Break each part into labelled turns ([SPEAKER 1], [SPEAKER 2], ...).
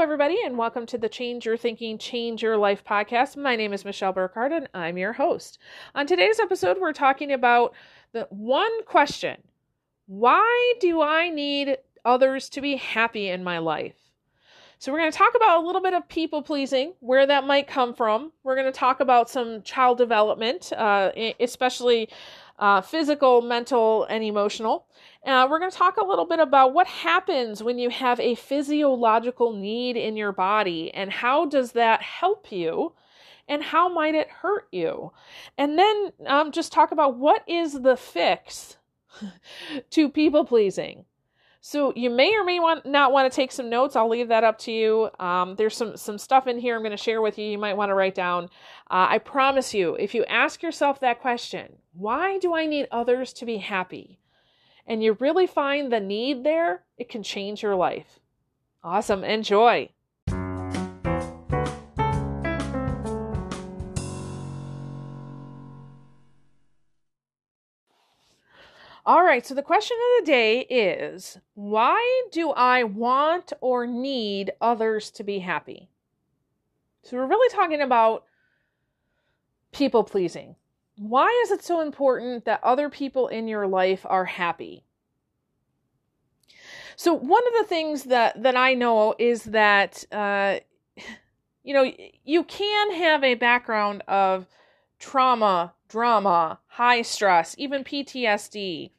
[SPEAKER 1] everybody, and welcome to the Change Your Thinking, Change Your Life podcast. My name is Michelle Burkhardt, and I'm your host. On today's episode, we're talking about the one question Why do I need others to be happy in my life? So, we're going to talk about a little bit of people pleasing, where that might come from. We're going to talk about some child development, uh, especially uh, physical, mental, and emotional. Uh, we're going to talk a little bit about what happens when you have a physiological need in your body and how does that help you and how might it hurt you. And then um, just talk about what is the fix to people pleasing. So you may or may want, not want to take some notes. I'll leave that up to you. Um, there's some some stuff in here I'm going to share with you. You might want to write down. Uh, I promise you, if you ask yourself that question, why do I need others to be happy? And you really find the need there, it can change your life. Awesome. Enjoy. All right, so the question of the day is why do I want or need others to be happy? So we're really talking about people pleasing. Why is it so important that other people in your life are happy? So one of the things that that I know is that uh, you know you can have a background of trauma, drama, high stress, even PTSD.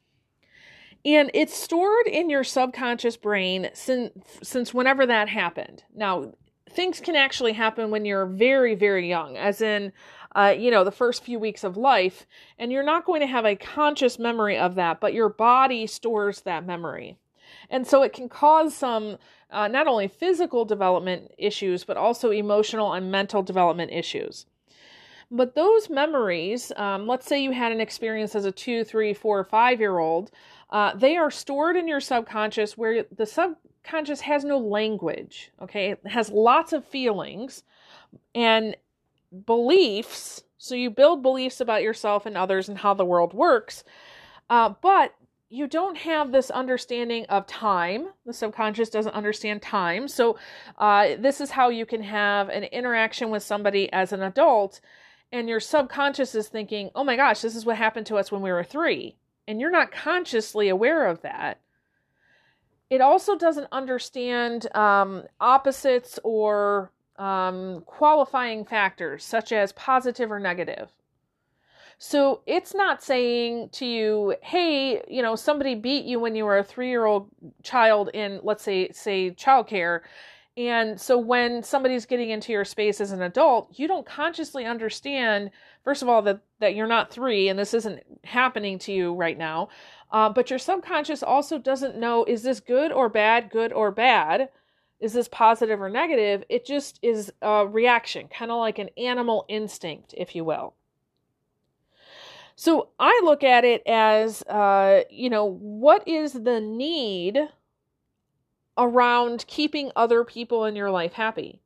[SPEAKER 1] And it's stored in your subconscious brain since since whenever that happened. Now, things can actually happen when you're very very young, as in uh, you know, the first few weeks of life, and you're not going to have a conscious memory of that, but your body stores that memory. And so it can cause some uh, not only physical development issues, but also emotional and mental development issues. But those memories, um, let's say you had an experience as a two, three, four, five year old, uh, they are stored in your subconscious where the subconscious has no language, okay? It has lots of feelings and beliefs. So you build beliefs about yourself and others and how the world works. Uh, but you don't have this understanding of time. The subconscious doesn't understand time. So, uh, this is how you can have an interaction with somebody as an adult, and your subconscious is thinking, oh my gosh, this is what happened to us when we were three. And you're not consciously aware of that. It also doesn't understand um, opposites or um, qualifying factors, such as positive or negative. So it's not saying to you, hey, you know, somebody beat you when you were a three year old child in, let's say, say childcare. And so when somebody's getting into your space as an adult, you don't consciously understand, first of all, that, that you're not three and this isn't happening to you right now. Uh, but your subconscious also doesn't know is this good or bad, good or bad? Is this positive or negative? It just is a reaction, kind of like an animal instinct, if you will. So I look at it as, uh, you know, what is the need around keeping other people in your life happy?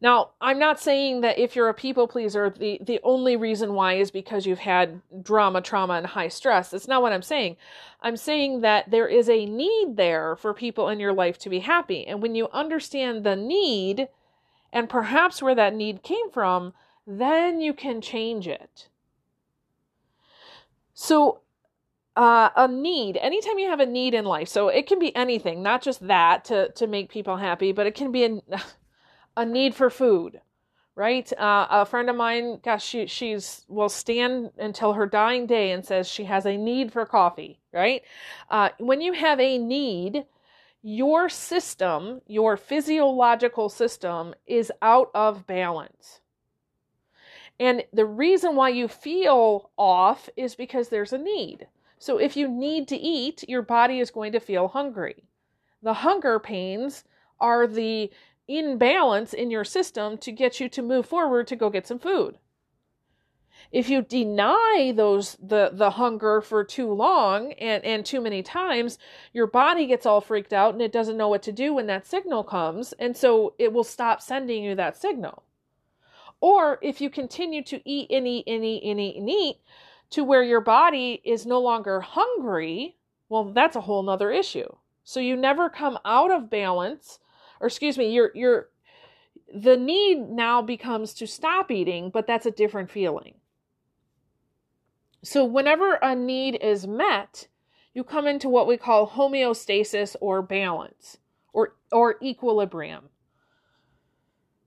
[SPEAKER 1] Now, I'm not saying that if you're a people pleaser, the, the only reason why is because you've had drama, trauma, and high stress. That's not what I'm saying. I'm saying that there is a need there for people in your life to be happy. And when you understand the need and perhaps where that need came from, then you can change it. So, uh, a need, anytime you have a need in life, so it can be anything, not just that to, to make people happy, but it can be a, a need for food, right? Uh, a friend of mine, gosh, she, she's will stand until her dying day and says she has a need for coffee, right? Uh, when you have a need, your system, your physiological system is out of balance. And the reason why you feel off is because there's a need. So if you need to eat, your body is going to feel hungry. The hunger pains are the imbalance in your system to get you to move forward to go get some food. If you deny those the the hunger for too long and and too many times, your body gets all freaked out and it doesn't know what to do when that signal comes, and so it will stop sending you that signal. Or if you continue to eat and eat and eat and eat and eat to where your body is no longer hungry, well, that's a whole nother issue. So you never come out of balance or excuse me, you're you're the need now becomes to stop eating, but that's a different feeling. So whenever a need is met, you come into what we call homeostasis or balance or or equilibrium.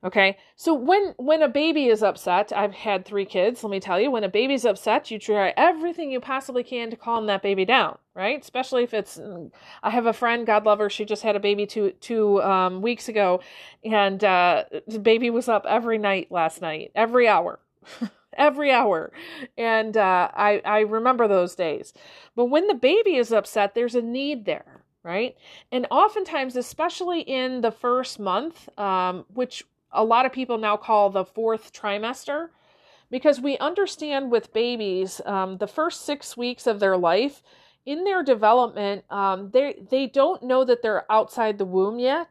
[SPEAKER 1] Okay. So when when a baby is upset, I've had 3 kids, let me tell you, when a baby's upset, you try everything you possibly can to calm that baby down, right? Especially if it's I have a friend, God love her, she just had a baby 2 2 um, weeks ago and uh the baby was up every night last night, every hour. every hour. And uh, I, I remember those days. But when the baby is upset, there's a need there, right? And oftentimes, especially in the first month, um, which a lot of people now call the fourth trimester because we understand with babies um, the first six weeks of their life in their development um, they they don't know that they're outside the womb yet.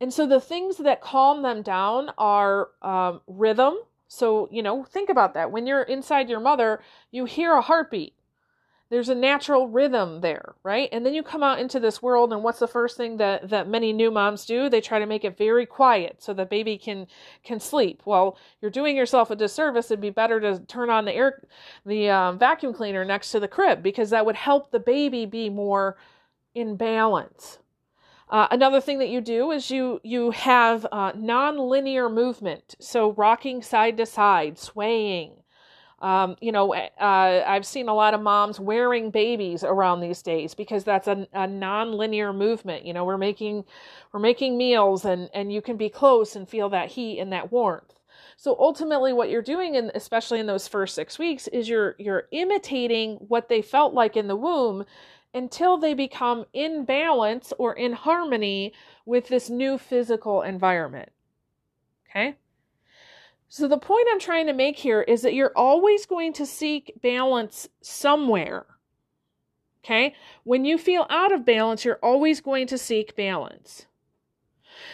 [SPEAKER 1] And so the things that calm them down are um, rhythm. So you know think about that. When you're inside your mother you hear a heartbeat there's a natural rhythm there, right? And then you come out into this world, and what's the first thing that that many new moms do? They try to make it very quiet so the baby can can sleep. Well, you're doing yourself a disservice. It'd be better to turn on the air, the um, vacuum cleaner next to the crib because that would help the baby be more in balance. Uh, another thing that you do is you you have uh, non-linear movement, so rocking side to side, swaying. Um, you know, uh, I've seen a lot of moms wearing babies around these days because that's a, a non-linear movement. You know, we're making we're making meals, and and you can be close and feel that heat and that warmth. So ultimately, what you're doing, in, especially in those first six weeks, is you're you're imitating what they felt like in the womb until they become in balance or in harmony with this new physical environment. Okay. So, the point I'm trying to make here is that you're always going to seek balance somewhere. Okay? When you feel out of balance, you're always going to seek balance.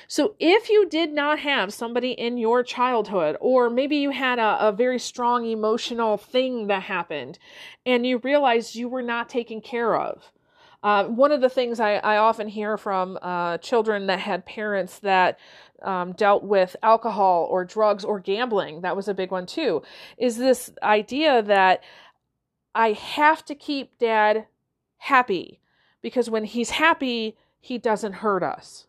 [SPEAKER 1] So, if you did not have somebody in your childhood, or maybe you had a, a very strong emotional thing that happened and you realized you were not taken care of, uh, one of the things I, I often hear from uh, children that had parents that um, dealt with alcohol or drugs or gambling, that was a big one too, is this idea that I have to keep dad happy because when he's happy, he doesn't hurt us.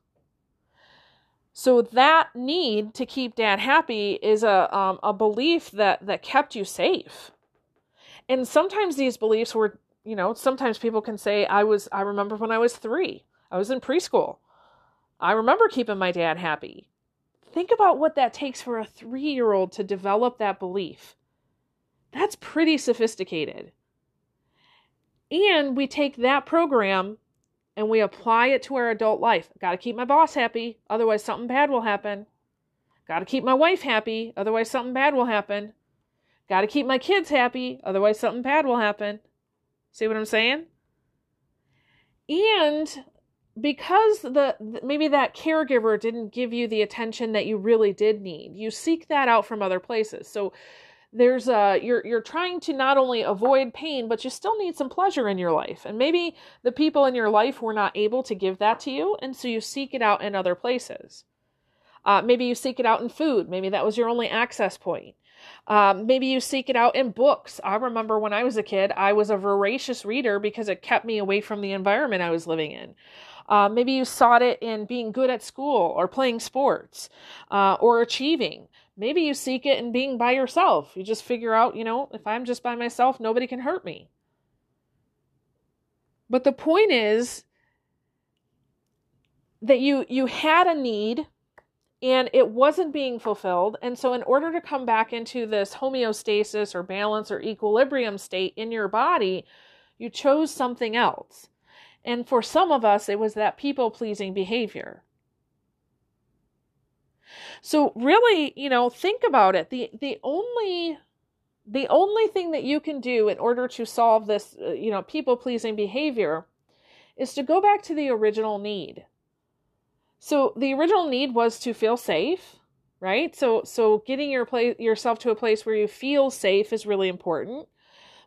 [SPEAKER 1] So that need to keep dad happy is a um, a belief that that kept you safe. And sometimes these beliefs were, you know, sometimes people can say I was I remember when I was 3. I was in preschool. I remember keeping my dad happy. Think about what that takes for a three year old to develop that belief. That's pretty sophisticated. And we take that program and we apply it to our adult life. Got to keep my boss happy, otherwise, something bad will happen. Got to keep my wife happy, otherwise, something bad will happen. Got to keep my kids happy, otherwise, something bad will happen. See what I'm saying? And because the maybe that caregiver didn't give you the attention that you really did need you seek that out from other places. So there's a you're you're trying to not only avoid pain but you still need some pleasure in your life. And maybe the people in your life were not able to give that to you and so you seek it out in other places. Uh, maybe you seek it out in food. Maybe that was your only access point um, maybe you seek it out in books. I remember when I was a kid, I was a voracious reader because it kept me away from the environment I was living in. Uh, maybe you sought it in being good at school or playing sports uh, or achieving. Maybe you seek it in being by yourself. You just figure out, you know, if I'm just by myself, nobody can hurt me. But the point is that you you had a need and it wasn't being fulfilled. And so, in order to come back into this homeostasis or balance or equilibrium state in your body, you chose something else. And for some of us, it was that people pleasing behavior. So really, you know, think about it. The the only the only thing that you can do in order to solve this, uh, you know, people pleasing behavior is to go back to the original need. So the original need was to feel safe, right? So so getting your place yourself to a place where you feel safe is really important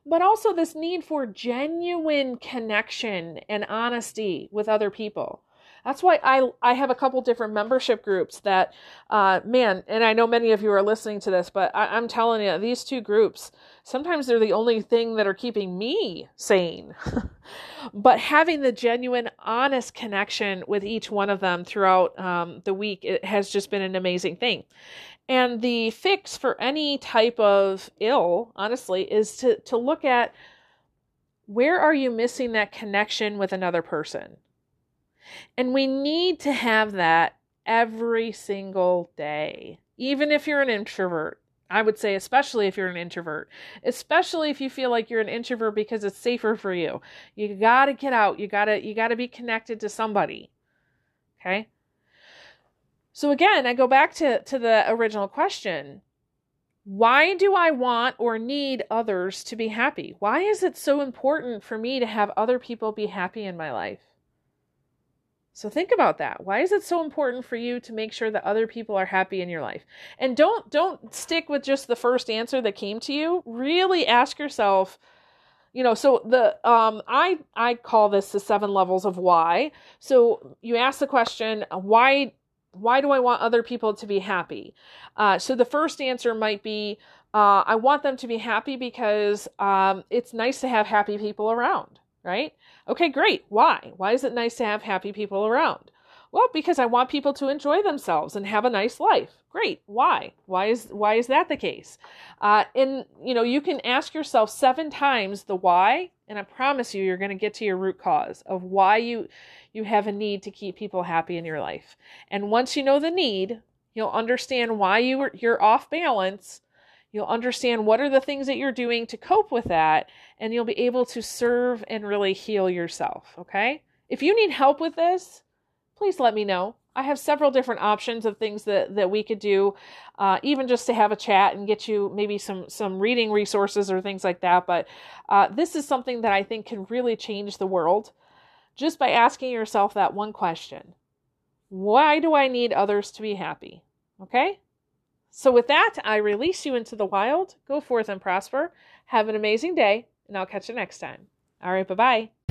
[SPEAKER 1] but also this need for genuine connection and honesty with other people. That's why I I have a couple different membership groups that, uh, man, and I know many of you are listening to this, but I, I'm telling you, these two groups sometimes they're the only thing that are keeping me sane. but having the genuine, honest connection with each one of them throughout um, the week it has just been an amazing thing. And the fix for any type of ill, honestly, is to to look at where are you missing that connection with another person and we need to have that every single day, even if you're an introvert. I would say, especially if you're an introvert, especially if you feel like you're an introvert because it's safer for you. You got to get out. You got to you got to be connected to somebody. Okay? So again, I go back to to the original question. Why do I want or need others to be happy? Why is it so important for me to have other people be happy in my life? So think about that. Why is it so important for you to make sure that other people are happy in your life? And don't don't stick with just the first answer that came to you. Really ask yourself, you know, so the um I I call this the seven levels of why. So you ask the question, why why do I want other people to be happy? Uh, so the first answer might be, uh, I want them to be happy because um, it's nice to have happy people around right? Okay, great. Why? Why is it nice to have happy people around? Well, because I want people to enjoy themselves and have a nice life. Great. Why? Why is why is that the case? Uh, and you know, you can ask yourself seven times the why, and I promise you, you're going to get to your root cause of why you you have a need to keep people happy in your life. And once you know the need, you'll understand why you you're off balance You'll understand what are the things that you're doing to cope with that, and you'll be able to serve and really heal yourself. Okay? If you need help with this, please let me know. I have several different options of things that, that we could do, uh, even just to have a chat and get you maybe some some reading resources or things like that. But uh, this is something that I think can really change the world, just by asking yourself that one question: Why do I need others to be happy? Okay, so, with that, I release you into the wild. Go forth and prosper. Have an amazing day, and I'll catch you next time. All right, bye bye.